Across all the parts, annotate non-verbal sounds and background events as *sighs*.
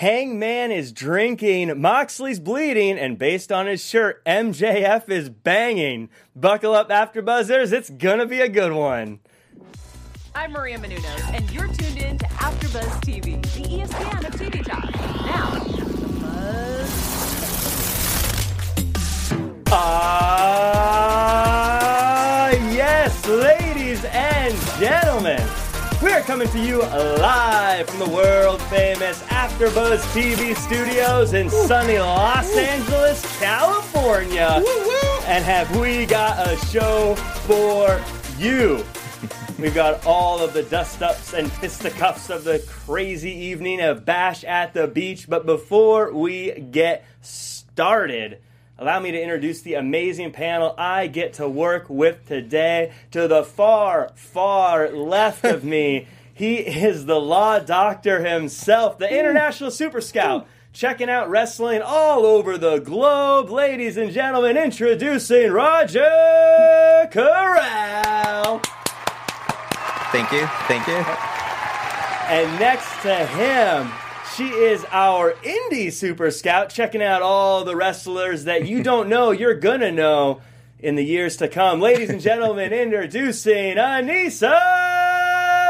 Hangman is drinking, Moxley's bleeding, and based on his shirt, MJF is banging. Buckle up, after buzzers. It's gonna be a good one. I'm Maria Menounos, and you're tuned in to AfterBuzz TV, the ESPN of TV talk. Now, Buzz. Ah, yes, ladies and gentlemen. We are coming to you live from the world famous AfterBuzz TV studios in sunny Los Angeles, California. And have we got a show for you? *laughs* We've got all of the dust ups and fisticuffs of the crazy evening of Bash at the Beach. But before we get started, allow me to introduce the amazing panel I get to work with today. To the far, far left of me, *laughs* he is the law doctor himself, the international super scout. Checking out wrestling all over the globe. Ladies and gentlemen, introducing Roger Corral. Thank you. Thank you. And next to him, she is our indie super scout, checking out all the wrestlers that you don't know you're gonna know in the years to come. Ladies and gentlemen, introducing Anissa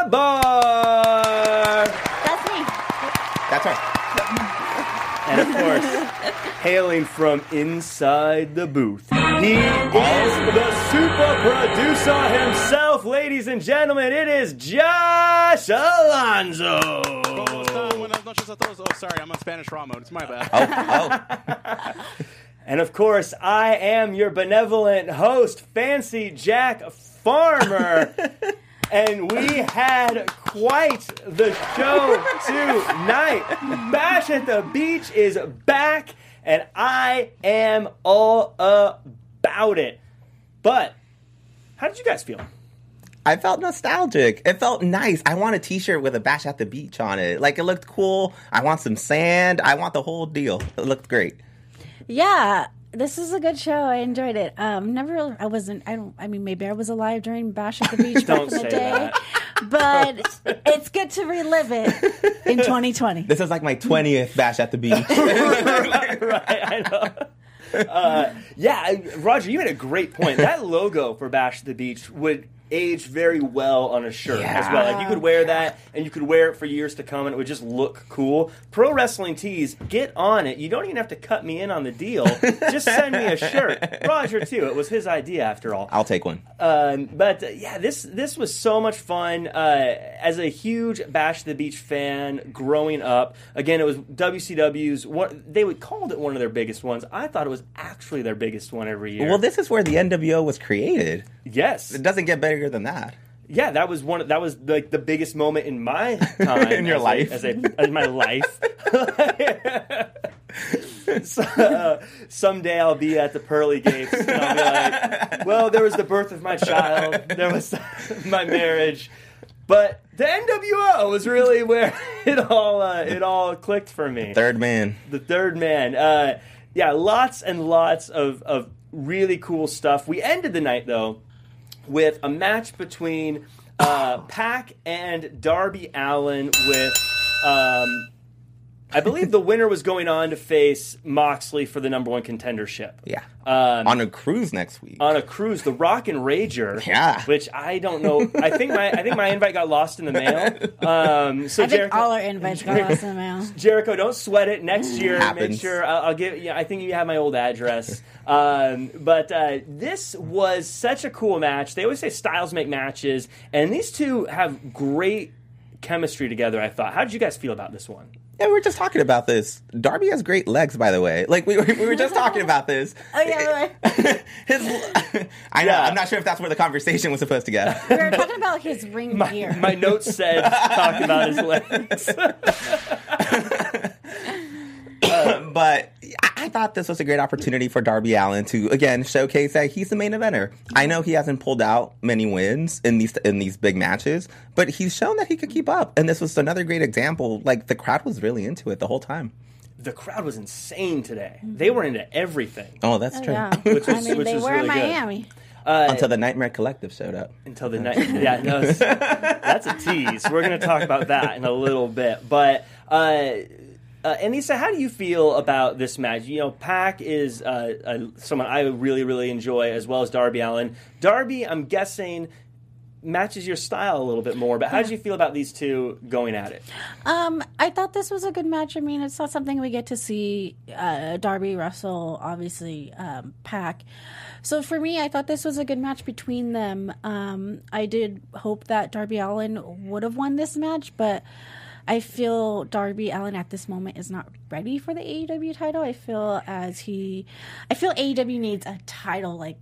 Barr. That's me. That's right. And of course, hailing from inside the booth, he is the super producer himself. Ladies and gentlemen, it is Josh Alonzo. Buenas noches a todos. Oh, sorry, I'm on Spanish raw mode. It's my bad. Oh, oh. *laughs* And of course, I am your benevolent host, Fancy Jack Farmer. *laughs* and we had quite the show tonight. Bash at the Beach is back, and I am all about it. But, how did you guys feel? I felt nostalgic. It felt nice. I want a T-shirt with a bash at the beach on it. Like it looked cool. I want some sand. I want the whole deal. It looked great. Yeah, this is a good show. I enjoyed it. Um, never, I wasn't. I don't. I mean, maybe I was alive during Bash at the *laughs* Beach back in the day, that. but it's good to relive it in *laughs* 2020. This is like my twentieth bash at the beach. *laughs* right, I know. Uh, yeah, Roger, you made a great point. That logo for Bash at the Beach would age very well on a shirt as well. Like you could wear that and you could wear it for years to come and it would just look cool. Pro Wrestling Tees, get on it. You don't even have to cut me in on the deal. *laughs* just send me a shirt. Roger too. It was his idea after all. I'll take one. Um, but uh, yeah, this this was so much fun. Uh, as a huge Bash the Beach fan growing up, again, it was WCW's. One, they would called it one of their biggest ones. I thought it was actually their biggest one every year. Well, this is where the NWO was created. yes, It doesn't get better than that. yeah, that was one. That was like the biggest moment in my *laughs* time In your as a- life. as a in my life. *laughs* so, uh, someday I'll be at the pearly gates and I'll be like, "Well, there was the birth of my child. There was *laughs* my marriage." But the NWO was really where it all uh, it all clicked for me Third man. the third man. Uh, yeah, lots and lots of, of really cool stuff. We ended the night though with a match between uh, Pac and Darby Allin with. Um, I believe the winner was going on to face Moxley for the number one contendership. Yeah. Um, On a cruise next week. on a cruise, the Rock and Rager. Yeah. Which I don't know. I think my I think my invite got lost in the mail. Um, *laughs* so I think Jericho- all our invites got lost in the mail. *laughs* Jericho, don't sweat it. Next year, make sure I'll, I'll give. Yeah, I think you have my old address. um, but uh, this was such a cool match. They always say styles make matches, and these two have great chemistry together. I thought. How did you guys feel about this one? Yeah, we were just talking about this. Darby has great legs, by the way. Like we were, *laughs* we were just talking about this. *laughs* Oh yeah, *laughs* His, I know. Yeah. I'm not sure if that's where the conversation was supposed to go. we were talking about his ring gear. My notes said talk about his legs. but I, I thought this was a great opportunity for Darby Allin to again showcase that he's the main eventer. I know he hasn't pulled out many wins in these in these big matches, but he's shown that he could keep up. And this was another great example. Like the crowd was really into it the whole time. the crowd was insane today. They were into everything Oh, that's Oh, true. yeah. *laughs* Which I mean, which they was were in really good. Miami. Until the Nightmare Collective showed up. until the night. Yeah, no, *laughs* that's a tease. We're going to talk about that in a little bit. But uh, Uh, Anissa, how do you feel about this match? You know, Pac is uh, uh, someone I really, really enjoy, as well as Darby Allin. Darby, I'm guessing, matches your style a little bit more. But how did you feel about these two going at it? Um, I thought this was a good match. I mean, it's not something we get to see. Uh, Darby Russell, obviously, um, Pac. So for me, I thought this was a good match between them. Um, I did hope that Darby Allin would have won this match, but I feel Darby Allin at this moment is not ready for the AEW title. I feel as he, I feel AEW needs a title like.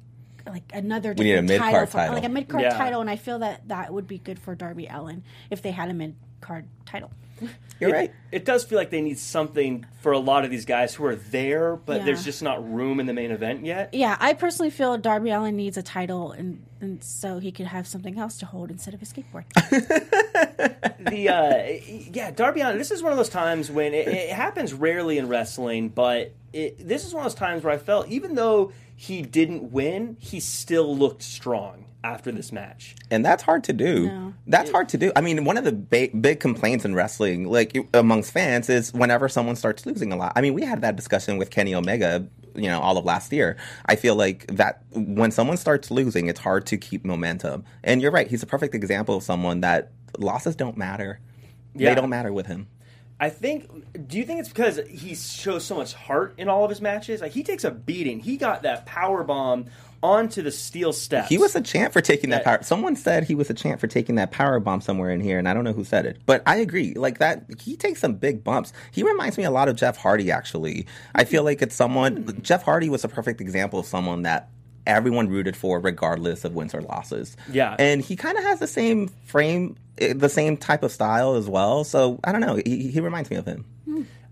Like another We need a mid-card for- title. like a mid card Yeah. title, and I feel that that would be good for Darby Allin if they had a mid card title. *laughs* You're it, right. It does feel like they need something for a lot of these guys who are there, but Yeah. there's just not room in the main event yet. Yeah, I personally feel Darby Allin needs a title, and, and so he could have something else to hold instead of a skateboard. *laughs* the uh, yeah, Darby Allin. This is one of those times when it, it happens rarely in wrestling, but it, this is one of those times where I felt even though he didn't win, he still looked strong after this match. and that's hard to do. No. That's hard to do. I mean, one of the ba- big complaints in wrestling, like amongst fans, is whenever someone starts losing a lot. I mean, we had that discussion with Kenny Omega, you know, all of last year. I feel like that when someone starts losing, it's hard to keep momentum. And you're right; he's a perfect example of someone that losses don't matter. Yeah. They don't matter with him. I think. Do you think it's because he shows so much heart in all of his matches? Like he takes a beating. He got that power bomb onto the steel steps. He was a champ for taking that Yeah. power. Someone said he was a champ for taking that power bomb somewhere in here, and I don't know who said it, but I agree. Like that, he takes some big bumps. He reminds me a lot of Jeff Hardy. Actually, I feel like it's someone. Jeff Hardy was a perfect example of someone that everyone rooted for, regardless of wins or losses. Yeah. and he kind of has the same frame, eh, the same type of style as well. So I don't know. He, he reminds me of him.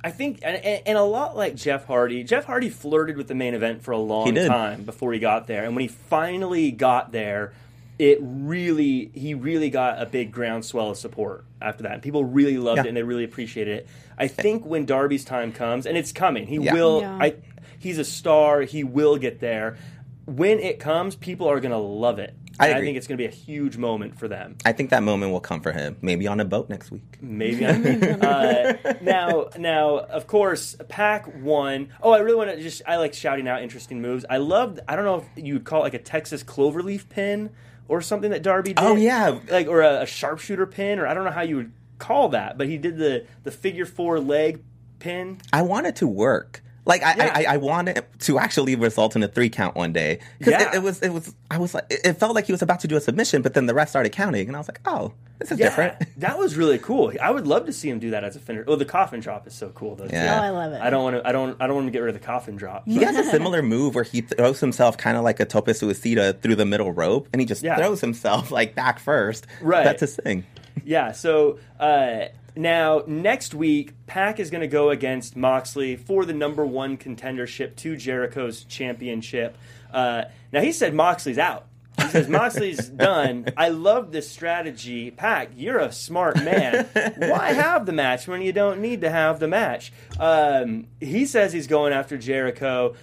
I think, and, and and a lot like Jeff Hardy. Jeff Hardy flirted with the main event for a long time before he got there, and when he finally got there, it really he really got a big groundswell of support after that. And people really loved Yeah. it and they really appreciated it. I think when Darby's time comes, and it's coming, he Yeah. will. Yeah. I he's a star. He will get there. When it comes, people are gonna love it. I agree. think it's gonna be a huge moment for them. I think that moment will come for him. Maybe on a boat next week. Maybe. *laughs* uh, now, now, of course, Pac won. Oh, I really want to just. I like shouting out interesting moves. I loved. I don't know if you would call it like a Texas cloverleaf pin or something that Darby did. Oh, yeah. like or a, a sharpshooter pin, or I don't know how you would call that, but he did the the figure four leg pin. I want it to work. Like I, Yeah. I, I want it to actually result in a three count one day because Yeah. it, it was it was I was like it felt like he was about to do a submission, but then the rest started counting, and I was like, oh, this is Yeah, different. *laughs* that was really cool. I would love to see him do that as a finisher. Oh, the coffin drop is so cool though. Yeah. Oh, I love it. I don't want to. I don't. I don't want to get rid of the coffin drop. He has a similar move where he throws himself kind of like a tope suicida through the middle rope, and he just Yeah. throws himself like back first. Right. That's his thing. Yeah. So uh, now next week, Pac is going to go against Moxley for the number one contendership to Jericho's championship. Uh, now he said Moxley's out. He says Moxley's *laughs* done. I love this strategy. Pac, you're a smart man. Why have the match when you don't need to have the match? Um, he says he's going after Jericho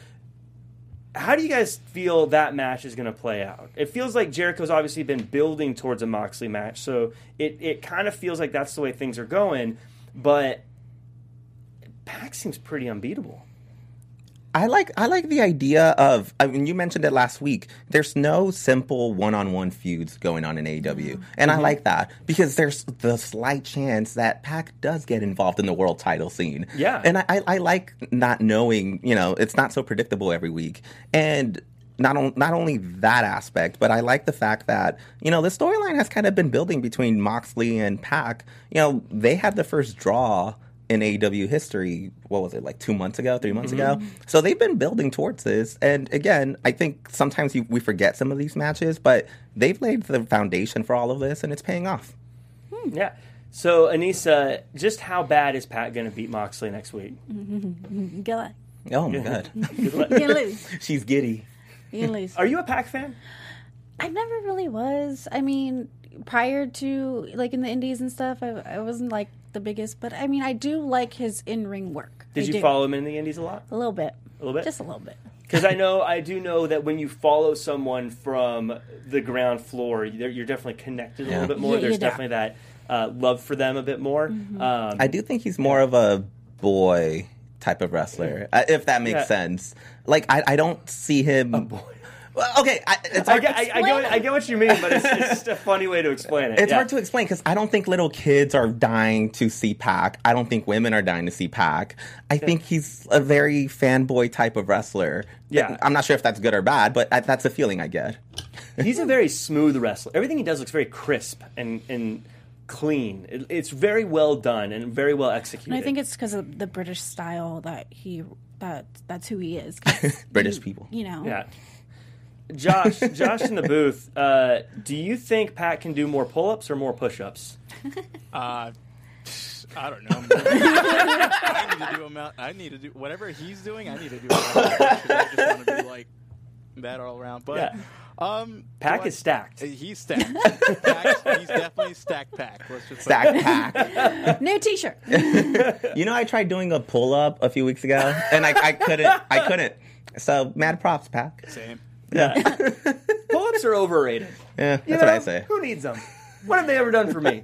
how do you guys feel that match is going to play out? It feels like Jericho's obviously been building towards a Moxley match, so it, it kind of feels like that's the way things are going. But Pac seems pretty unbeatable. I like I like the idea of I mean you mentioned it last week. There's no simple one-on-one feuds going on in AEW. And I mm-hmm. like that because there's the slight chance that Pac does get involved in the world title scene. Yeah. And I, I, I like not knowing, you know, it's not so predictable every week. And not on, not only that aspect, but I like the fact that you know the storyline has kind of been building between Moxley and Pac. You know, they had the first draw in AEW history. What was it like two months ago, three months ago? Mm-hmm. So they've been building towards this. And again, I think sometimes you, we forget some of these matches, but they've laid the foundation for all of this, and it's paying off. Hmm, yeah. So Anissa, just how bad is Pac going to beat Moxley next week? *laughs* Good luck. Oh my god, *laughs* Good luck. You can lose. she's giddy. You can lose. Are you a Pac fan? I never really was. I mean, prior to like in the indies and stuff, I, I wasn't like the biggest, but I mean, I do like his in ring work. Did I you do. follow him in the Indies a lot? a little bit? A little bit. Just a little bit. Because I *laughs* know, I do know that when you follow someone from the ground floor, you're, you're definitely connected a Yeah. little bit more. Yeah, There's definitely that uh, love for them a bit more. Um, I do think he's more of a boy type of wrestler, uh, if that makes Yeah. sense. Like I, I don't see him. A boy. Well, okay, I, it's I get, to I, I, get, what- I get what you mean, but it's, it's just a funny way to explain it. It's Yeah. hard to explain because I don't think little kids are dying to see Pac. I don't think women are dying to see Pac. I think he's a very fanboy type of wrestler. Yeah. I'm not sure if that's good or bad, but I, that's a feeling I get. *laughs* He's a very smooth wrestler. Everything he does looks very crisp and and clean. It, it's very well done and very well executed. And I think it's because of the British style that he that that's who he is. *laughs* British he- people. you know. yeah. Josh, Josh in the booth. Uh, do you think Pac can do more pull-ups or more push-ups? *laughs* Uh, I don't know. I need to do amount. I need to do whatever he's doing. I need to do. I just want to be like that all around. But Yeah. um, Pac do I- is stacked. He's stacked. Pac- he's definitely stacked. Pac. Let's just Stack Pac. *laughs* New T-shirt. *laughs* you know, I tried doing a pull up a few weeks ago, and I, I couldn't. I couldn't. So mad props, Pac. Same. Yeah. *laughs* pull-ups are overrated. Yeah, You that's what I know, say. Who needs them? What have they ever done for me?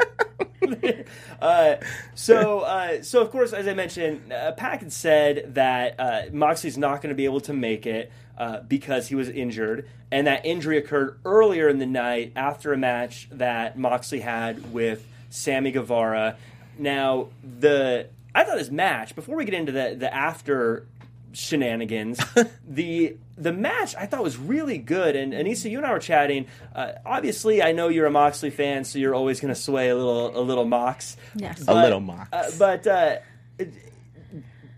*laughs* uh, so, uh, so of course, as I mentioned, uh, Pac had said that uh, Moxley's not going to be able to make it uh, because he was injured, and that injury occurred earlier in the night after a match that Moxley had with Sammy Guevara. Now, the I thought this match before we get into the the after shenanigans. *laughs* the the match I thought was really good, and Anissa, you and I were chatting. Uh, obviously, I know you're a Moxley fan, so you're always going to sway a little a little Mox. Yes. A little Mox. Uh, but uh,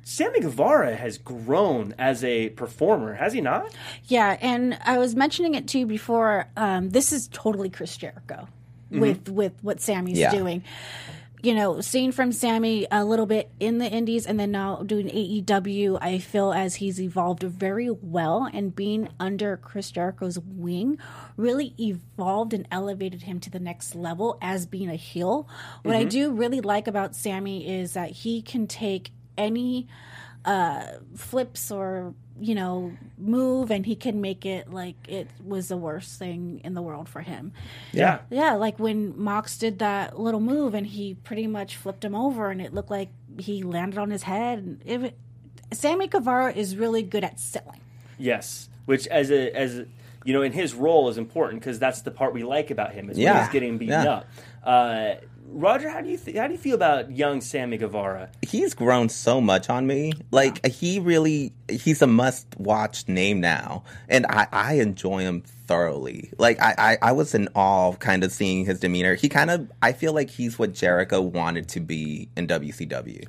Sammy Guevara has grown as a performer, has he not? Yeah, and I was mentioning it to you before. Um, this is totally Chris Jericho with with what Sammy's Yeah. doing. You know, seeing from Sammy a little bit in the Indies and then now doing AEW, I feel as he's evolved very well and being under Chris Jericho's wing really evolved and elevated him to the next level as being a heel. What I mm-hmm. do really like about Sammy is that he can take any uh, flips or you know move and he can make it like it was the worst thing in the world for him Yeah. yeah like when mox did that little move and he pretty much flipped him over and it looked like he landed on his head and it, sammy Guevara is really good at selling Yes, which as a as a, you know in his role is important because that's the part we like about him is when he's getting beaten Yeah. up. Uh, Roger, how do you th- how do you feel about young Sammy Guevara? he's grown so much on me. Like he really, he's a must-watch name now, and I, I enjoy him thoroughly. Like I, I, I was in awe, kind of seeing his demeanor. He kind of, I feel like he's what Jericho wanted to be in WCW.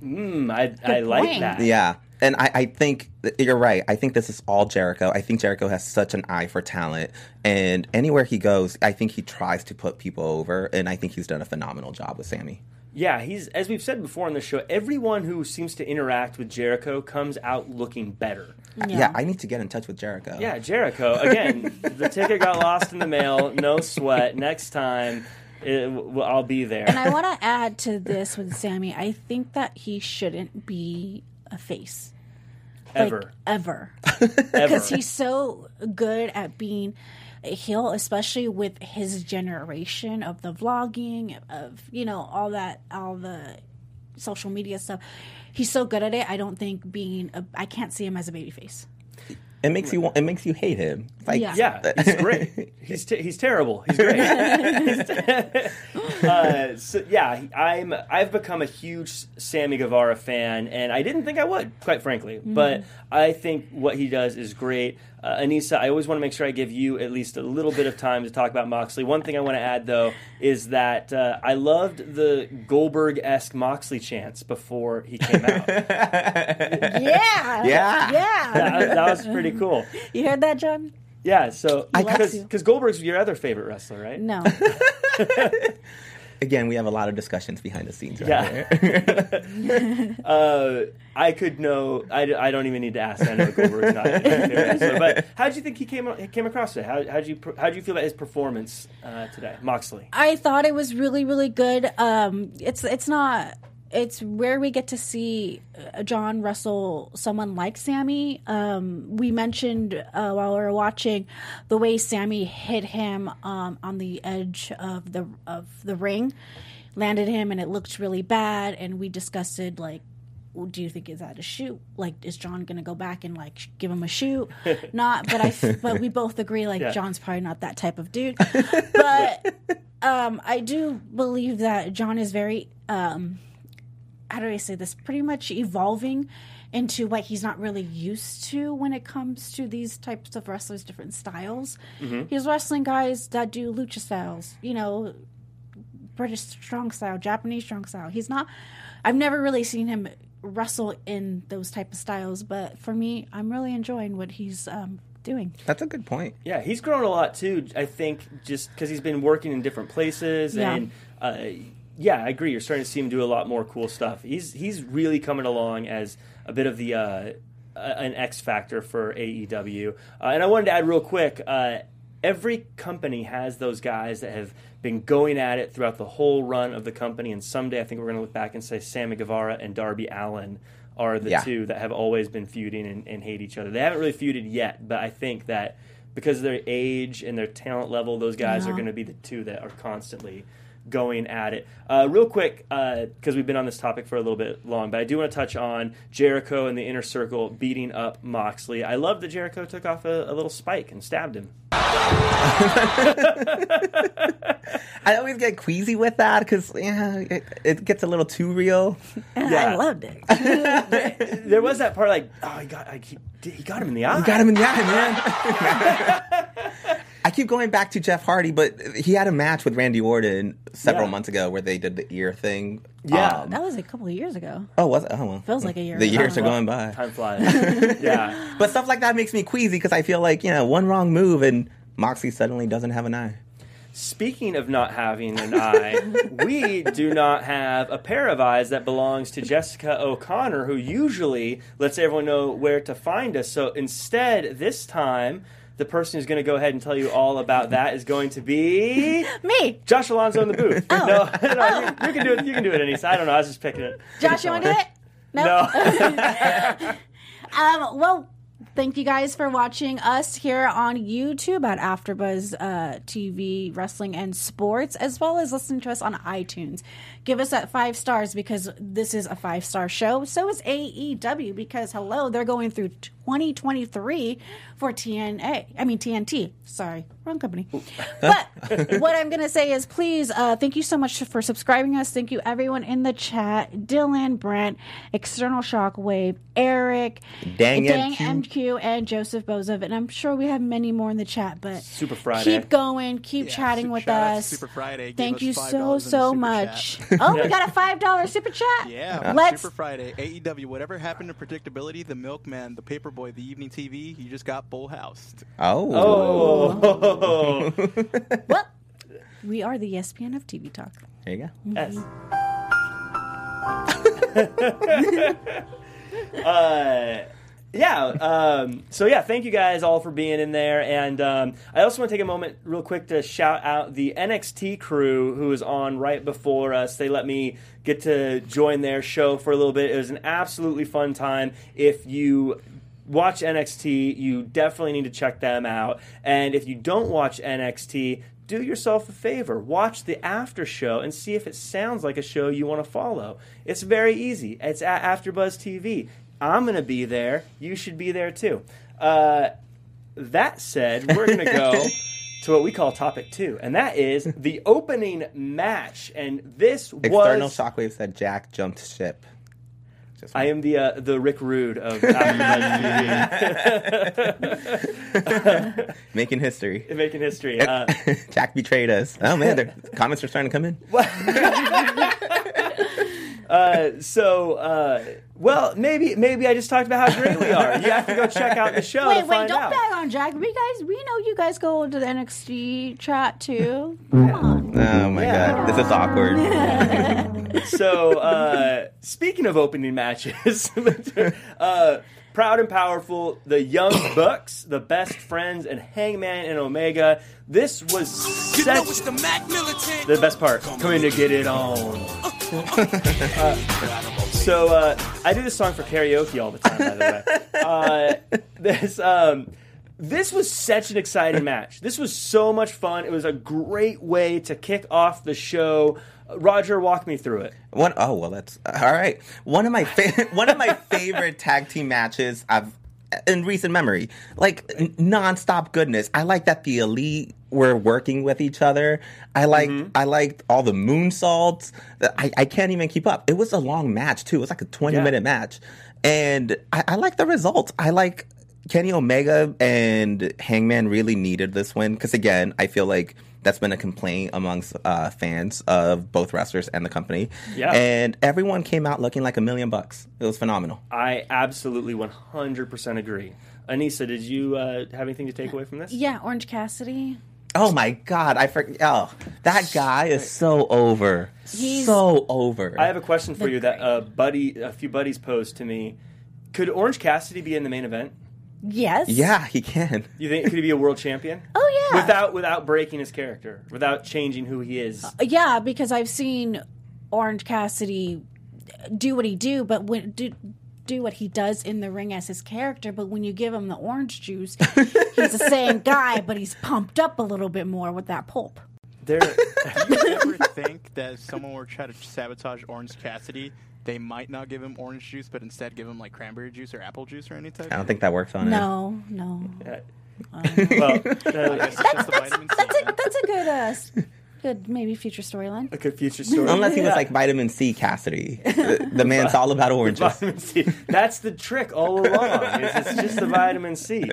Hmm, I I like that. Yeah. And I, I think you're right. I think this is all Jericho. I think Jericho has such an eye for talent. And anywhere he goes, I think he tries to put people over. And I think he's done a phenomenal job with Sammy. Yeah, he's as we've said before on the show. Everyone who seems to interact with Jericho comes out looking better. Yeah. I need to get in touch with Jericho. Yeah, Jericho. Again, the ticket got lost in the mail. No sweat. Next time, it, w- I'll be there. and i want to add to this with sammy i think that he shouldn't be a face like, Ever, ever *laughs* ever. because he's so good at being a heel, especially with his generation of the vlogging, of you know all that, all the social media stuff. He's so good at it. I don't think being a, I can't see him as a baby face. It makes you want, it makes you hate him. Like, Yeah. Yeah, he's *laughs* great. He's t- he's terrible. He's great. *laughs* *laughs* uh, so yeah, I'm I've become a huge Sammy Guevara fan, and I didn't think I would, quite frankly. But I think what he does is great. Uh, Anissa, I always want to make sure I give you at least a little bit of time to talk about Moxley. One thing I want to add, though, is that uh, I loved the Goldberg esque Moxley chants before he came out. *laughs* Yeah, Yeah. yeah. that was pretty cool. You heard that, John? Yeah, so because Goldberg's your other favorite wrestler, right? No. *laughs* *laughs* Again, we have a lot of discussions behind the scenes right Yeah. here. *laughs* Uh, I could know. I, I don't even need to ask. I know Goldberg's not your favorite. But *laughs* how did you think he came he came across today? How how did you how did you feel about his performance uh, today, Moxley? I thought it was really, really good. Um, it's it's not. It's where we get to see uh, John Russell, someone like Sammy. Um, we mentioned uh, while we were watching the way Sammy hit him um, on the edge of the of the ring, landed him, and it looked really bad. And we discussed it like well, do you think is that a shoot? Like, is Jon going to go back and like give him a shoot? *laughs* not, but I, but we both agree like Yeah. Jon's probably not that type of dude. *laughs* but um, I do believe that Jon is very, um, how do I say this? Pretty much evolving into what he's not really used to when it comes to these types of wrestlers, different styles. He's wrestling guys that do lucha styles, you know, British strong style, Japanese strong style. He's not. I've never really seen him wrestle in those type of styles, but for me, I'm really enjoying what he's um, doing. That's a good point. Yeah, he's grown a lot too. I think just because he's been working in different places, Yeah. and uh, yeah, I agree. You're starting to see him do a lot more cool stuff. He's he's really coming along as a bit of the uh, an X factor for AEW. Uh, and I wanted to add real quick. Uh, every company has those guys that have been going at it throughout the whole run of the company, and someday I think we're going to look back and say Sammy Guevara and Darby Allin are the Yeah. two that have always been feuding and, and hate each other. They haven't really feuded yet, but I think that because of their age and their talent level, those guys are going to be the two that are constantly going at it. Uh, real quick, because we've been on this topic for a little bit long, but I do want to touch on Jericho and the inner circle beating up Moxley. I love that Jericho took off a, a little spike and stabbed him. *laughs* I always get queasy with that because yeah, it, it gets a little too real. Yeah. I loved it. *laughs* There was that part like, oh, he got, I, he, he got him in the eye. He got him in the eye, man. *laughs* I keep going back to Jeff Hardy, but he had a match with Randy Orton several Yeah. months ago where they did the ear thing. Yeah. Um, that was a couple of years ago. oh, was it? Oh, well. Feels like a year The ago. years are going by. Time flies. *laughs* yeah. But stuff like that makes me queasy because I feel like, you know, one wrong move and Moxie suddenly doesn't have an eye. Speaking of not having an eye, *laughs* we do not have a pair of eyes that belongs to Jessica O'Connor, who usually lets everyone know where to find us. So instead, this time, the person who's going to go ahead and tell you all about that is going to be Me, Josh Alonzo in the booth. Oh. No, *laughs* no, you, you can do it. You can do it, Anissa. I don't know. I was just picking it. Josh, you want to do it? No. No. *laughs* Um, well, thank you guys for watching us here on YouTube at AfterBuzz uh, TV, Wrestling and Sports, as well as listening to us on iTunes. Give us that five stars because this is a five star show. So is AEW because hello, they're going through 2023 for TNA. I mean TNT. Sorry, wrong company. *laughs* But what I'm going to say is, please, uh, thank you so much for subscribing us. Thank you everyone in the chat: Dylan, Brent, External Shockwave, Eric, Dang Dang MQ. MQ, and Joseph Bozov. And I'm sure we have many more in the chat. But Super Friday. keep going, keep Yeah, chatting with shout us. Super Friday. Thank us you so so much. *laughs* chat. *laughs* oh, we got a five dollar super chat. Yeah, Let's Super Friday, AEW. Whatever happened to predictability? The Milkman, the Paperboy, the Evening TV. You just got full housed. Oh. *laughs* Oh. well. We are the ESPN of TV talk. There you go. Yes. *laughs* uh, yeah. Um, so yeah, thank you guys all for being in there, and um, I also want to take a moment, real quick, to shout out the NXT crew who was on right before us. They let me get to join their show for a little bit. It was an absolutely fun time. If you watch NXT, you definitely need to check them out. And if you don't watch NXT, do yourself a favor. Watch the after show and see if it sounds like a show you want to follow. It's very easy. It's at AfterBuzz TV. I'm going to be there. You should be there too. Uh, that said, we're going to go *laughs* to what we call topic two, and that is the *laughs* opening match. And this External was Shockwave said Jack jumped ship. Just I am the uh, the Rick Rude of *laughs* making history. making history. Uh, Jack betrayed us. Oh man, the comments are starting to come in. Uh, so, uh, well, maybe maybe I just talked about how great we are. You have to go check out the show Wait, to wait, find don't out. bag on Jack. We guys, we know you guys go to the NXT chat too. Come on. Oh my Yeah. god, this is awkward. *laughs* so, uh, speaking of opening matches, *laughs* uh, proud and powerful, the Young *coughs* Bucks, the Best Friends, and Hangman and Omega. This was You know such it's the Mac Militant. the best part. Coming to get it on. *laughs* Uh, *laughs* so uh, I do this song for karaoke all the time. By the way, *laughs* uh, this um, this was such an exciting match. This was so much fun. It was a great way to kick off the show. Roger, walk me through it. One oh well, that's all right. One of my fa- *laughs* one of my favorite tag team matches I've in recent memory, like n- nonstop goodness. I like that the elite were working with each other. I like mm-hmm. I liked all the moonsaults. I, I can't even keep up. It was a long match too. It was like a twenty Yeah. minute match, and I, I like the results. I like Kenny Omega and Hangman really needed this win because again, I feel like that's been a complaint amongst uh, fans of both wrestlers and the company. Yeah. And everyone came out looking like a million bucks. It was phenomenal. I absolutely 100% agree. Anissa, did you uh, have anything to take away from this? Yeah, Orange Cassidy. Oh my god, I forget. Oh, that guy is so over. He's- so over. I have a question for you that a buddy, a few buddies posed to me. Could Orange Cassidy be in the main event? Yes. yeah, he can. You think could he be a world champion? *laughs* Oh yeah. Without without breaking his character, without changing who he is. Uh, yeah, because I've seen Orange Cassidy do what he do, but when do do what he does in the ring as his character, but when you give him the orange juice, he's the same *laughs* guy, but he's pumped up a little bit more with that pulp. There, *laughs* Do you ever think that someone were to try to sabotage Orange Cassidy, they might not give him orange juice, but instead give him like cranberry juice or apple juice or any type? I don't think that works on it. No, no. well, uh, I guess it's just the vitamin C. That's a that's a good uh good maybe future storyline. a good future story. Unless he was Yeah. like vitamin C Cassidy. the, *laughs* the man's all about oranges. vitamin C. That's the trick all along. Is it's just the vitamin C.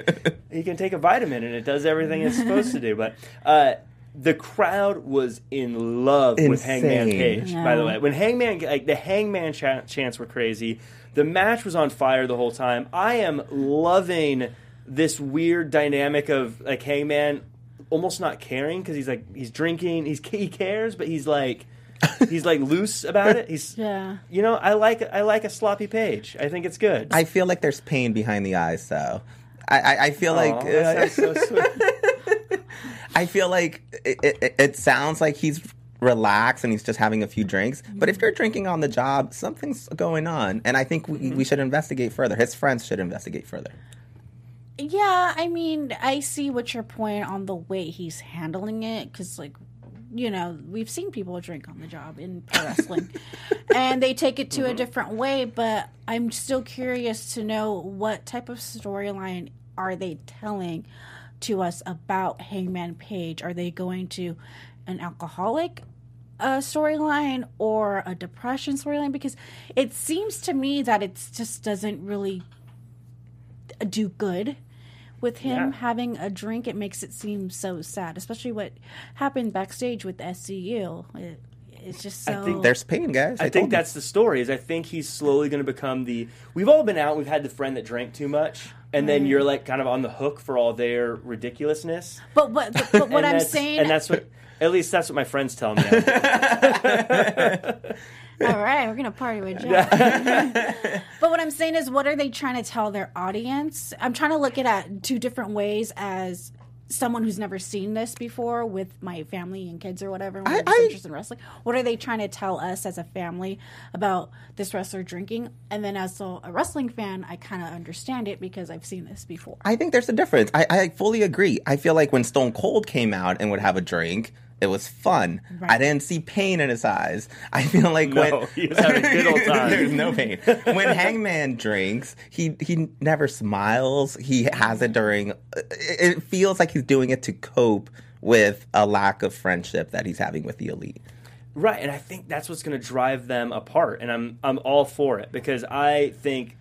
He can take a vitamin and it does everything it's supposed to do. But uh, the crowd was in love with Hangman Page. By the way, when Hangman like the Hangman cha- chants were crazy. The match was on fire the whole time. I am loving this weird dynamic of like Hangman almost not caring because he's like he's drinking. He's he cares, but he's like. *laughs* he's like loose about it. He's Yeah. you know, I like I like a sloppy page. I think it's good. I feel like there's pain behind the eyes, though. I, I, I feel Aw, like that sounds so *laughs* sweet. I feel like it, it, it sounds like he's relaxed and he's just having a few drinks. But if mm-hmm. you're drinking on the job, something's going on, and I think we, we mm-hmm. should investigate further. His friends should investigate further. Yeah, I mean, I see what your point on the way he's handling it because, like, you know, we've seen people drink on the job in pro wrestling, *laughs* and they take it to a mm-hmm. different way. But I'm still curious to know what type of storyline are they telling to us about Hangman Page? Are they going to an alcoholic uh, storyline or a depression storyline? Because it seems to me that it just doesn't really do good with him Yeah. having a drink. It makes it seem so sad, especially what happened backstage with SCU. It, it's just so. think There's pain, guys. I think that's the story. Is I think he's slowly going to become the. We've all been out. We've had the friend that drank too much, and then you're like kind of on the hook for all their ridiculousness. but what? But, *laughs* but what I'm saying, and that's what. At least that's what my friends tell me. *laughs* all right, we're gonna party with Jack. *laughs* but what I'm saying is, what are they trying to tell their audience? I'm trying to look at it at two different ways as someone who's never seen this before with my family and kids or whatever. and we're I- just I- interested in wrestling. What are they trying to tell us as a family about this wrestler drinking? And then as a, a wrestling fan, I kind of understand it because I've seen this before. I think there's a difference. I, I fully agree. I feel like when Stone Cold came out and would have a drink, it was fun. Right. I didn't see pain in his eyes. I feel like No, when *laughs* he was having a good old *laughs* time. there's no pain. When Hangman drinks, he he never smiles. He has it during. It it feels like he's doing it to cope with a lack of friendship that he's having with the elite. Right, and I think that's what's going to drive them apart, and I'm I'm all for it because I think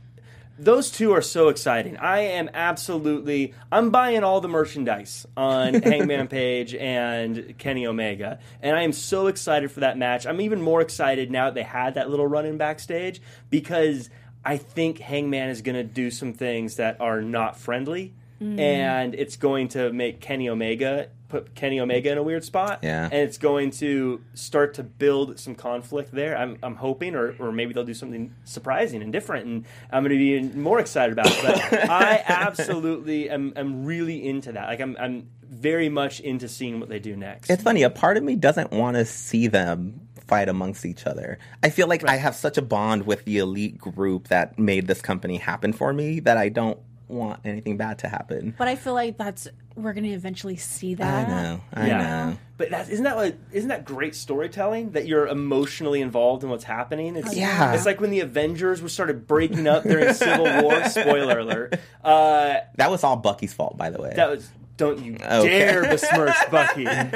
those two are so exciting. I am absolutely I'm buying all the merchandise on *laughs* Hangman Page and Kenny Omega, and I am so excited for that match. I'm even more excited now that they had that little run in backstage because I think Hangman is going to do some things that are not friendly. Mm-hmm. And it's going to make Kenny Omega put Kenny Omega in a weird spot Yeah. and it's going to start to build some conflict there. I'm, I'm hoping, or, or maybe they'll do something surprising and different, and I'm going to be even more excited about it. But *laughs* I absolutely am, am really into that. Like I'm, I'm very much into seeing what they do next. It's funny. A part of me doesn't want to see them fight amongst each other. I feel like I have such a bond with the elite group that made this company happen for me that I don't want anything bad to happen. But I feel like that's we're going to eventually see that. I know. I know. But that isn't that like isn't that great storytelling that you're emotionally involved in what's happening? It's, Yeah. It's like when the Avengers were started breaking up during Civil War. *laughs* Spoiler alert. Uh, That was all Bucky's fault, by the way. that was. Don't you Okay. dare besmirch *laughs* Bucky. I've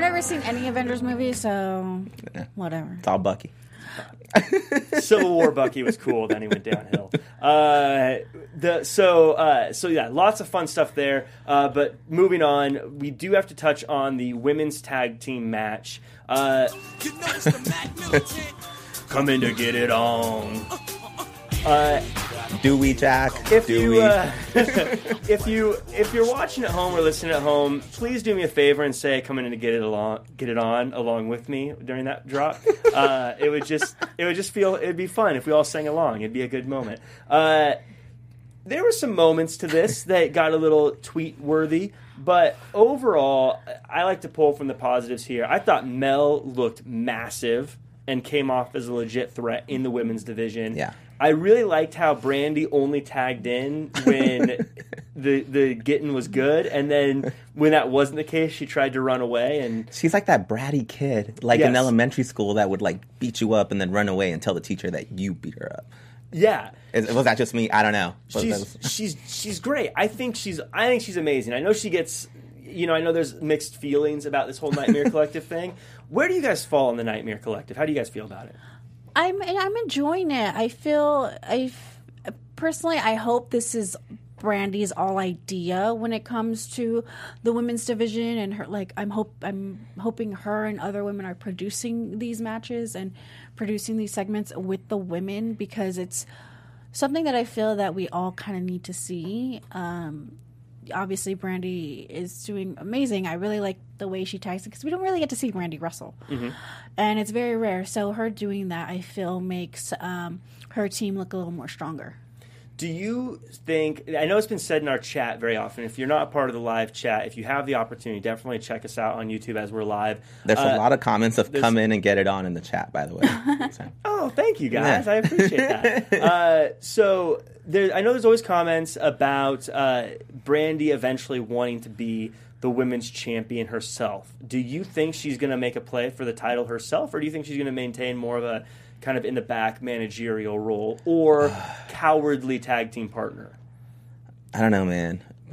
never seen any Avengers movie, so whatever. it's all Bucky. Civil War Bucky was cool. Then he went downhill. Uh, the so uh, so yeah, lots of fun stuff there. Uh, but moving on, we do have to touch on the women's tag team match. Uh, *laughs* come in to get it on. Uh, Do we, Jack? if do you we? uh, *laughs* if you if you're watching at home or listening at home, please do me a favor and say come in and get it along get it on along with me during that drop. *laughs* Uh, it would just it would just feel it'd be fun if we all sang along. It'd be a good moment. Uh, there were some moments to this *laughs* that got a little tweet worthy, but overall, I like to pull from the positives here. I thought Mel looked massive and came off as a legit threat in the women's division. Yeah. I really liked how Brandi only tagged in when *laughs* the the getting was good, and then when that wasn't the case, she tried to run away. And She's like that bratty kid, like in elementary school, that would like beat you up and then run away and tell the teacher that you beat her up. yeah, Is, was that just me? I don't know. Was she's *laughs* she's she's great. I think she's I think she's amazing. I know she gets you know I know there's mixed feelings about this whole Nightmare *laughs* Collective thing. Where do you guys fall in the Nightmare Collective? How do you guys feel about it? I'm I'm enjoying it. I feel I personally I hope this is Brandi's all idea when it comes to the women's division and her like I'm hope I'm hoping her and other women are producing these matches and producing these segments with the women because it's something that I feel that we all kind of need to see. Um, obviously, Brandi is doing amazing. I really like the way she tags because we don't really get to see Brandi wrestle, and it's very rare. So her doing that, I feel, makes um, her team look a little more stronger. Do you think? I know it's been said in our chat very often. If you're not a part of the live chat, if you have the opportunity, definitely check us out on YouTube as we're live. There's Uh, a lot of comments of come in and get it on in the chat, by the way. *laughs* So, Oh, thank you guys. Yeah. I appreciate that. *laughs* uh, so there, I know there's always comments about uh, Brandi eventually wanting to be the women's champion herself. Do you think she's going to make a play for the title herself, or do you think she's going to maintain more of a kind of in the back managerial role or *sighs* cowardly tag team partner? I don't know, man. *laughs*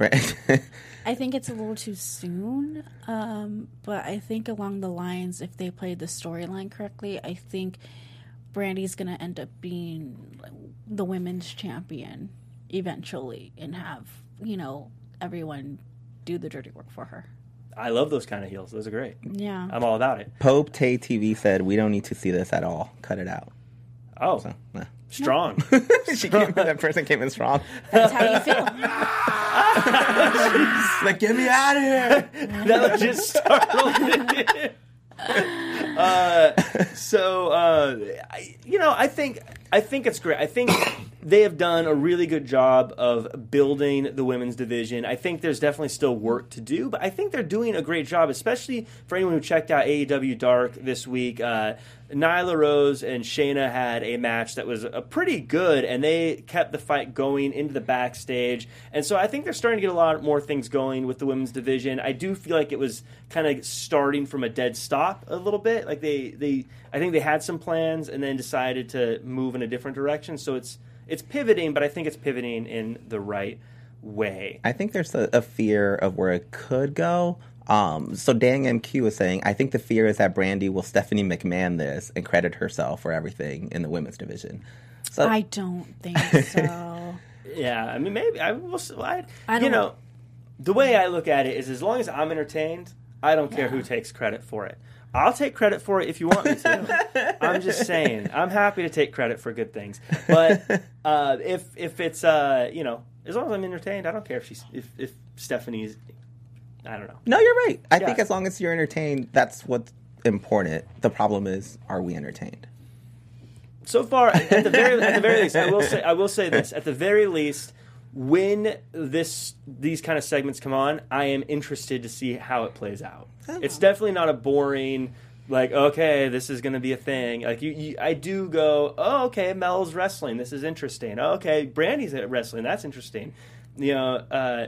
I think it's a little too soon, um, but I think along the lines, if they played the storyline correctly, I think Brandi's going to end up being the women's champion eventually and have, you know, everyone do the dirty work for her. I love those kind of heels. Those are great. Yeah. I'm all about it. Pope Tay TV said we don't need to see this at all. Cut it out. Oh, So, nah. strong. *laughs* she came, that person came in strong. That's how you feel. *laughs* *laughs* like, get me out of here. that just startled me. uh, so uh, I, you know, I think I think it's great. I think they have done a really good job of building the women's division. I think there's definitely still work to do, but I think they're doing a great job, especially for anyone who checked out AEW Dark this week. Uh, Nyla Rose and Shayna had a match that was uh, pretty good, and they kept the fight going into the backstage. And so I think they're starting to get a lot more things going with the women's division. I do feel like it was kind of starting from a dead stop a little bit. Like they, they, I think they had some plans and then decided to move in a different direction. So it's it's pivoting, but I think it's pivoting in the right way. I think there's a, a fear of where it could go. Um, so Dan MQ is saying, I think the fear is that Brandi will Stephanie McMahon this and credit herself for everything in the women's division. So I don't think *laughs* so. Yeah, I mean, maybe I will. I, I you don't- know, the way I look at it is, as long as I'm entertained, I don't care Yeah. who takes credit for it. I'll take credit for it if you want me to. *laughs* I'm just saying, I'm happy to take credit for good things. But *laughs* uh, if if it's uh, you know, as long as I'm entertained, I don't care if she's if if Stephanie's. I don't know. no, you're right. I Yeah. think as long as you're entertained, that's what's important. The problem is, are we entertained? so far at the very at the very least I will say I will say this at the very least when this these kind of segments come on I am interested to see how it plays out. It's definitely not a boring like okay, this is going to be a thing. Like you, you, I do go, oh okay, Mel's wrestling. This is interesting. Oh, okay, Brandi's at wrestling. That's interesting. You know, uh,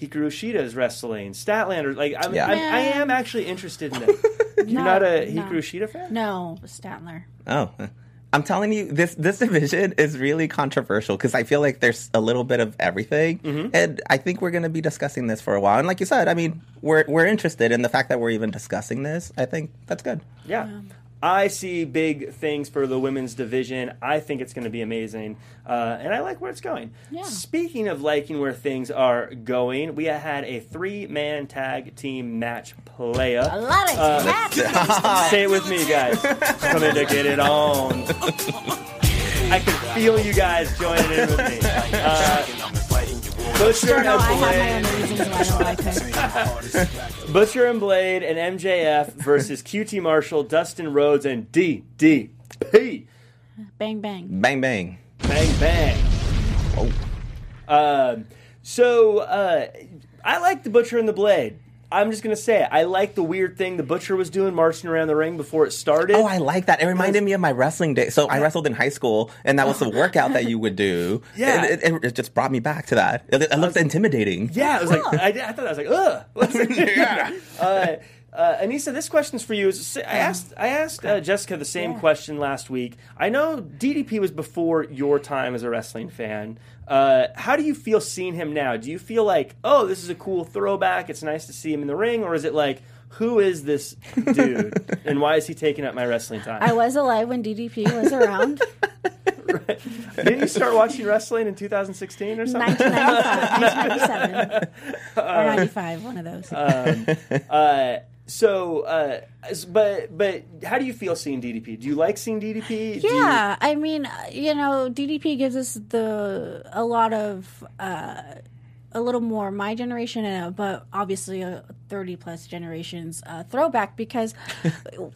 Hikaru Shida's wrestling. Statlander. Like I'm, Yeah. I'm, I am actually interested in that. *laughs* You're No, not a no. Hikaru Shida fan? No, Statler. Oh, I'm telling you, this this division is really controversial because I feel like there's a little bit of everything, Mm-hmm. and I think we're going to be discussing this for a while. And like you said, I mean, we're we're interested in the fact that we're even discussing this. I think that's good. Yeah. I see big things for the women's division. I think it's going to be amazing. Uh, and I like where it's going. Yeah. Speaking of liking where things are going, we had a three man tag team match playa. A lot of Uh, cats. Say it with me, guys. Coming to get it on. *laughs* I can feel you guys joining in with me. Uh, Butcher I know I have my and own reasons why I don't like her. Blade, *laughs* Butcher and Blade and MJF versus QT Marshall, Dustin Rhodes, and DDP. Bang bang. Bang bang. Bang bang. Oh. Um, so uh, I like the Butcher and the Blade. I'm just gonna say it. I like the weird thing the Butcher was doing, marching around the ring before it started. Oh, I like that. It reminded me of my wrestling day. So I wrestled in high school, and that was the workout that you would do. *laughs* Yeah. it, it, it just brought me back to that. It, it looked intimidating. Yeah, it was like I, I thought I was like, ugh. *laughs* Yeah. *laughs* uh, uh, Anissa, this question's for you. I asked I asked uh, Jessica the same question last week. I know DDP was before your time as a wrestling fan. Uh, how do you feel seeing him now? Do you feel like, oh, this is a cool throwback? It's nice to see him in the ring, or is it like, who is this dude, *laughs* and why is he taking up my wrestling time? I was alive when DDP was around. *laughs* right. Didn't you start watching wrestling in 2016 or something? 1995, 1997, *laughs* or 95, one of those. Uh, so, uh, but but how do you feel seeing DDP? Do you like seeing DDP? Do you- Yeah, I mean, uh, you know, DDP gives us the a lot of uh, a little more my generation, uh, but obviously a thirty plus generations uh, throwback because *laughs*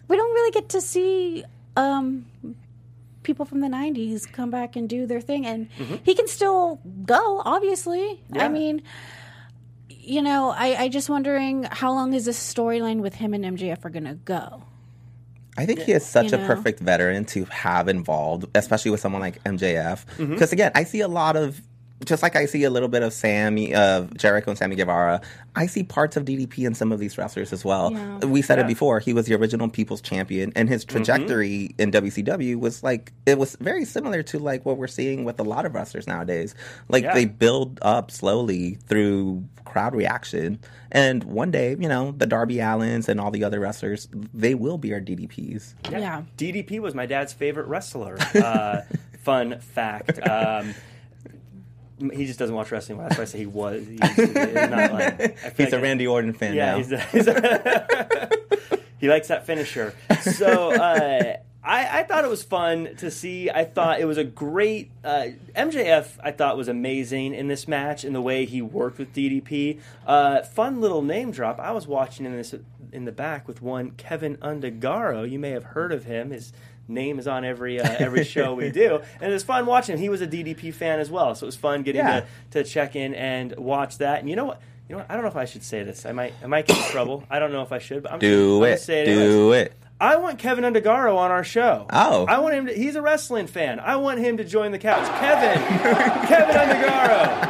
we don't really get to see um, people from the '90s come back and do their thing, and he can still go. Obviously, Yeah. I mean. You know, I, I just wondering how long is this storyline with him and MJF are gonna go? I think he is such You a perfect veteran to have involved, especially with someone like MJF. Mm-hmm. Because again, I see a lot of, just like I see a little bit of Sammy, of Jericho and Sammy Guevara. I see parts of DDP in some of these wrestlers as well. Yeah. We said Yeah. it before; he was the original People's Champion, and his Mm-hmm. trajectory in WCW was like it was very similar to like what we're seeing with a lot of wrestlers nowadays. Like Yeah. they build up slowly through crowd reaction, and one day, you know, the Darby Allins and all the other wrestlers, they will be our DDPs. Yeah. DDP was my dad's favorite wrestler. Uh, *laughs* fun fact. Um, he just doesn't watch wrestling. That's why I say he was. He's, he's not *laughs* like, a Randy Orton fan Yeah, now. he's a, he's a *laughs* he likes that finisher. So uh, I, I thought it was fun to see. I thought it was a great uh, MJF. I thought was amazing in this match in the way he worked with DDP. Uh, fun little name drop. I was watching in this in the back with one Kevin Undergaro. You may have heard of him. His name is on every uh, every show we do, *laughs* and it was fun watching. him. He was a DDP fan as well, so it was fun getting Yeah. to to check in and watch that. And you know what? You know what? I don't know if I should say this. I might I might get in trouble. I don't know if I should, but I'm Do I'm gonna it. say it Do anyways. it. I want Kevin Undergaro on our show. Oh. I want him to he's a wrestling fan. I want him to join the couch. Kevin *laughs* Kevin Undergaro.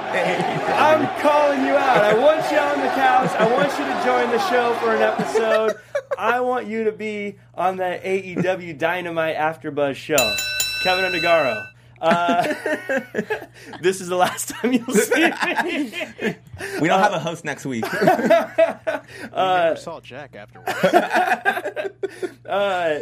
I'm calling you out. I want you on the couch. I want you to join the show for an episode. I want you to be on the AEW Dynamite AfterBuzz show. Kevin Undergaro. Uh, *laughs* this is the last time you'll see me. *laughs* We don't have a host next week. We never saw Jack afterwards. *laughs* uh,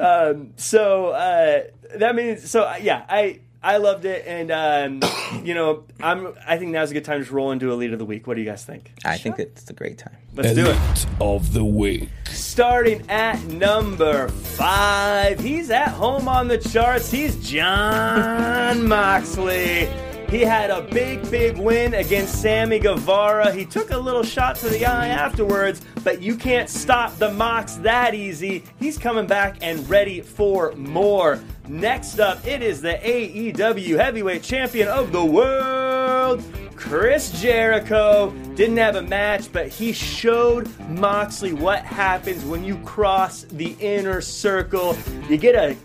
um, so uh, that means so uh, yeah I I loved it and um, *coughs* you know I'm I think now's a good time to just roll into elite of the week. What do you guys think? I think it's a great time. Let's do it. Of the week. Starting at number five, he's at home on the charts. He's Jon *laughs* Moxley. He had a big, big win against Sammy Guevara. He took a little shot to the eye afterwards, but you can't stop the Mox that easy. He's coming back and ready for more. Next up, it is the AEW Heavyweight Champion of the World, Chris Jericho. Didn't have a match, but he showed Moxley what happens when you cross the inner circle. You get a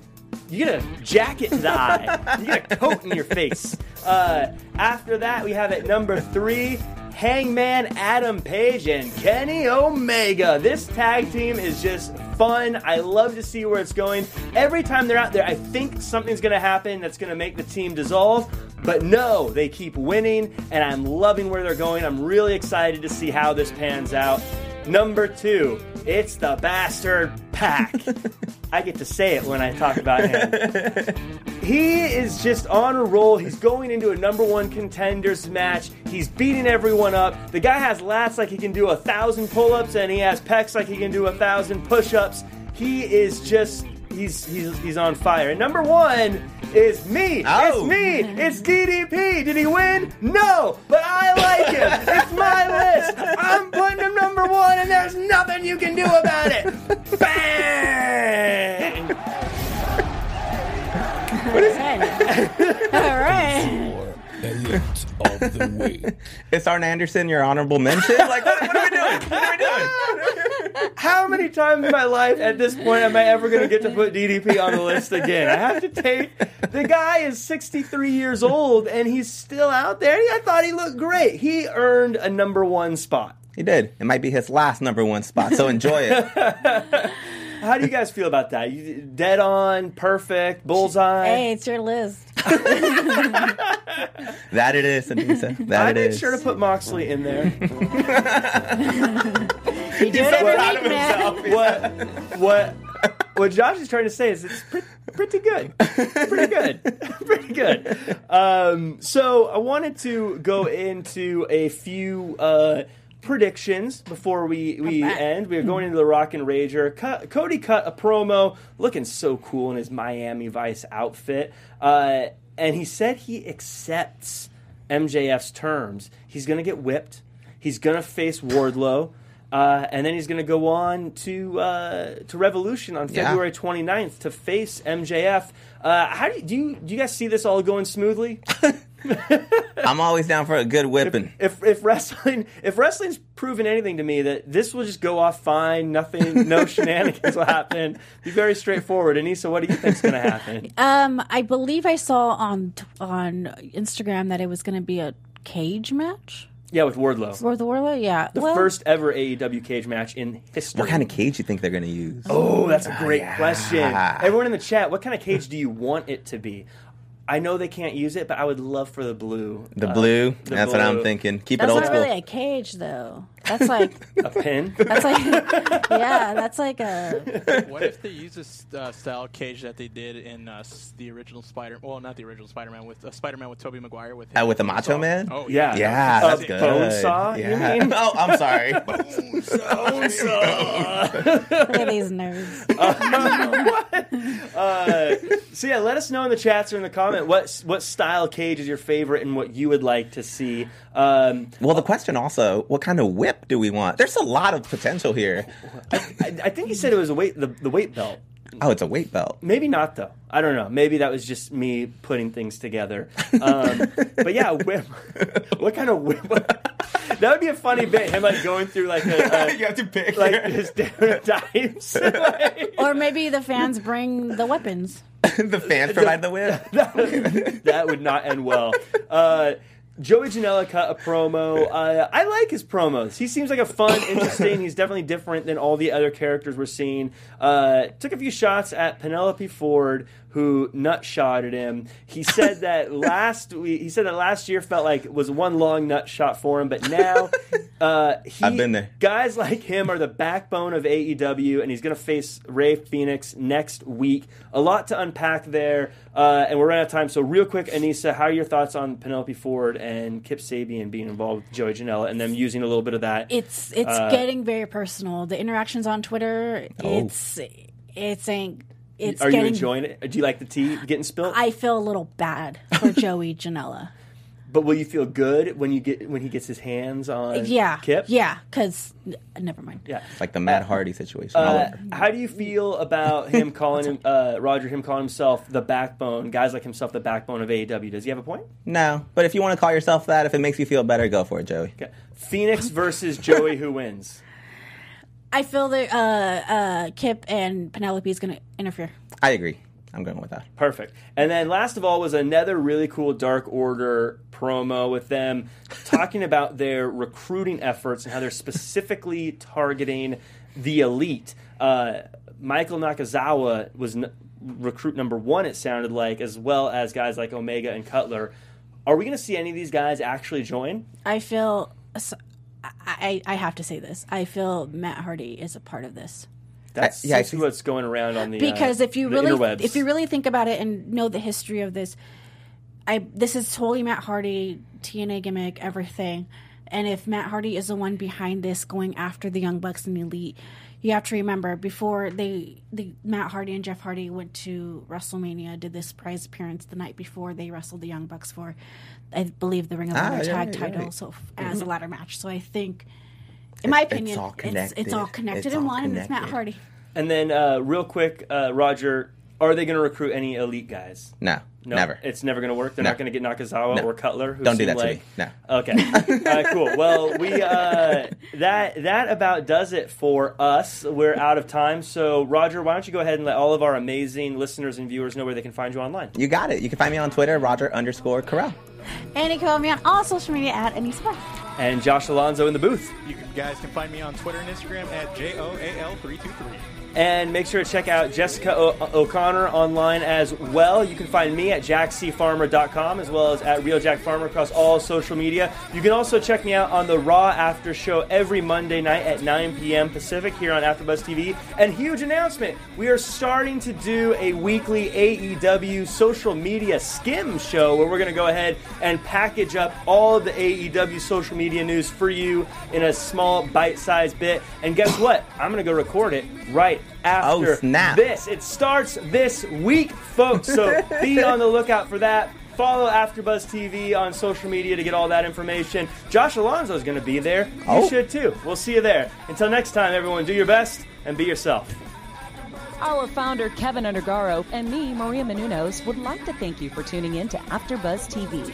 you get a jacket to the eye. You get a coat in your face. Uh, after that, we have at number three, Hangman Adam Page and Kenny Omega. This tag team is just fun. I love to see where it's going. Every time they're out there, I think something's going to happen that's going to make the team dissolve. But no, they keep winning, and I'm loving where they're going. I'm really excited to see how this pans out. Number two, it's the bastard Pac. *laughs* I get to say it when I talk about him. *laughs* he is just on a roll. He's going into a number one contenders match. He's beating everyone up. The guy has lats like he can do a thousand pull ups, and he has pecs like he can do a thousand push ups. He is just. He's, he's, he's on fire. And number one is me. Oh. It's me. It's DDP. Did he win? No, but I like him. it's my list. I'm putting him number one, and there's nothing you can do about it. Bang! All right. Elliot of the way. *laughs* Is Arn Anderson your honorable mention? *laughs* Like, what, what are we doing? What are we doing? *laughs* How many times in my life at this point am I ever going to get to put DDP on the list again? I have to take. The guy is 63 years old and he's still out there. I thought he looked great. He earned a number one spot. He did. It might be his last number one spot, so enjoy it. How do you guys feel about that? Dead on, perfect, bullseye. Hey, it's your list. That it is, Anissa. That I it made is. sure to put Moxley in there. *laughs* You do it every week, man. what what what Josh is trying to say is it's pretty, pretty good, pretty good, *laughs* pretty good. Um, so I wanted to go into a few. Uh, Predictions before we, we end. We are going into the Rock and Rager. Cut, Cody cut a promo looking so cool in his Miami Vice outfit. Uh, and he said he accepts MJF's terms. He's going to get whipped. He's going to face Wardlow. Uh, and then he's going to go on to uh, to Revolution on Yeah. February 29th to face MJF. Uh, how do you, do you do you guys see this all going smoothly? *laughs* *laughs* I'm always down for a good whipping. If if wrestling if wrestling's proven anything to me that this will just go off fine, nothing, no *laughs* shenanigans will happen. Be very straightforward. Anissa, what do you think's going to happen? Um, I believe I saw on on Instagram that it was going to be a cage match Yeah, with Wardlow, for the Wardlow. Yeah, the well, first ever AEW cage match in history. What kind of cage do you think they're going to use? Oh, that's a great question. yeah. Everyone in the chat, what kind of cage do you want it to be? I know they can't use it, but I would love for the blue. The uh, blue? the That's what I'm thinking. Keep That's it old not really a cage though. That's like *laughs* A pin. *laughs* that's like yeah, that's like a *laughs* What if they use this uh, style cage that they did in uh, the original Spider? Well, not the original Spider-Man with uh, Spider-Man with Tobey Maguire with Uh, him. with the Macho Saw. Man? Oh Yeah. Yeah, A that's good. bone saw, you mean? Oh, I'm sorry. look at these nerds. Uh, so yeah, let us know in the chats or in the comment what what style cage is your favorite and what you would like to see. Um, well, the question also, what kind of whip do we want? There's a lot of potential here. I, I think he said it was a weight the, the weight belt. Oh, it's a weight belt. Maybe not though. I don't know. Maybe that was just me putting things together. Um, but yeah, whip. *laughs* What kind of whip? *laughs* that would be a funny bit. Him like going through like a, a *laughs* have to pick. like his different types. Like, Or maybe the fans bring the weapons. the fans provide the whip. that would not end well. Uh, Joey Janela cut a promo. Uh, I like his promos. He seems like a fun, *coughs* interesting. He's definitely different than all the other characters we're seeing. Uh, took a few shots at Penelope Ford, who nut shot at him. He said that *laughs* last we, he said that last year felt like was one long nut shot for him, but now *laughs* uh, he, I've been there. Guys like him are the backbone of AEW, and he's going to face Rey Fenix next week. A lot to unpack there, uh, and we're running out of time. So, real quick, Anissa, how are your thoughts on Penelope Ford and Kip Sabian being involved with Joey Janela and them using a little bit of that? It's it's Uh, getting very personal. The interactions on Twitter, it's it's ain't it's are you enjoying it? Do you like the tea getting spilled? I feel a little bad for *laughs* Joey Janela. But will you feel good when you get when he gets his hands on Yeah, Kip? yeah. Because never mind. yeah. It's like the Matt Hardy situation Uh, how do you feel about him *laughs* calling him uh, Roger? Him calling himself the backbone. Guys like himself, the backbone of AEW. Does he have a point? No, but if you want to call yourself that, if it makes you feel better, go for it, Joey. Okay. Fenix versus Joey, who wins? I feel that uh, uh, Kip and Penelope is going to interfere. I agree. I'm going with that. Perfect. And then last of all was another really cool Dark Order promo with them talking *laughs* about their recruiting efforts and how they're specifically targeting the elite. Uh, Michael Nakazawa was n- recruit number one, it sounded like, as well as guys like Omega and Cutler. Are we going to see any of these guys actually join? I feel. So- I, I I have to say this. I feel Matt Hardy is a part of this. That's Uh, yeah, I see- what's going around on the because uh, if you really interwebs. if you really think about it and know the history of this i this is totally matt hardy tna gimmick everything and if matt hardy is the one behind this going after the young bucks and the elite you have to remember before they the matt hardy and jeff hardy went to wrestlemania did this prize appearance the night before they wrestled the young bucks for i believe the ring of Ah, honor you're tag right, you're title right. so as a ladder match so i think in my opinion it's all it's, it's all connected. connected It's in all one and it's matt hardy and then uh, real quick, uh, Roger, are they going to recruit any elite guys? No, No, never. It's never going to work. They're No. not going to get Nakazawa No. or Cutler. Who Don't do seem that to me. No. Okay. *laughs* All right. Cool. Well, we uh, that that about does it for us. We're out of time. So, Roger, why don't you go ahead and let all of our amazing listeners and viewers know where they can find you online? You got it. You can find me on Twitter, Roger underscore Corral. And you can follow me on all social media at any spot And Josh Alonzo in the booth. You guys can find me on Twitter and Instagram at JOAL323. And make sure to check out Jessica o- O'Connor online as well. You can find me at jackcfarmer.com as well as at Real Jack Farmer across all social media. You can also check me out on the Raw After Show every Monday night at 9 p.m. Pacific here on AfterBuzz TV. And huge announcement: we are starting to do a weekly AEW social media skim show where we're going to go ahead and package up all the AEW social media news for you in a small bite-sized bit. And guess what? I'm going to go record it right oh, after Oh, snap. this. It starts this week, folks. So *laughs* be on the lookout for that. Follow AfterBuzz TV on social media to get all that information. Josh Alonzo is going to be there. You Oh. should too. We'll see you there. Until next time, everyone, do your best and be yourself. Our founder, Kevin Undergaro, and me, Maria Menounos, would like to thank you for tuning in to AfterBuzz TV.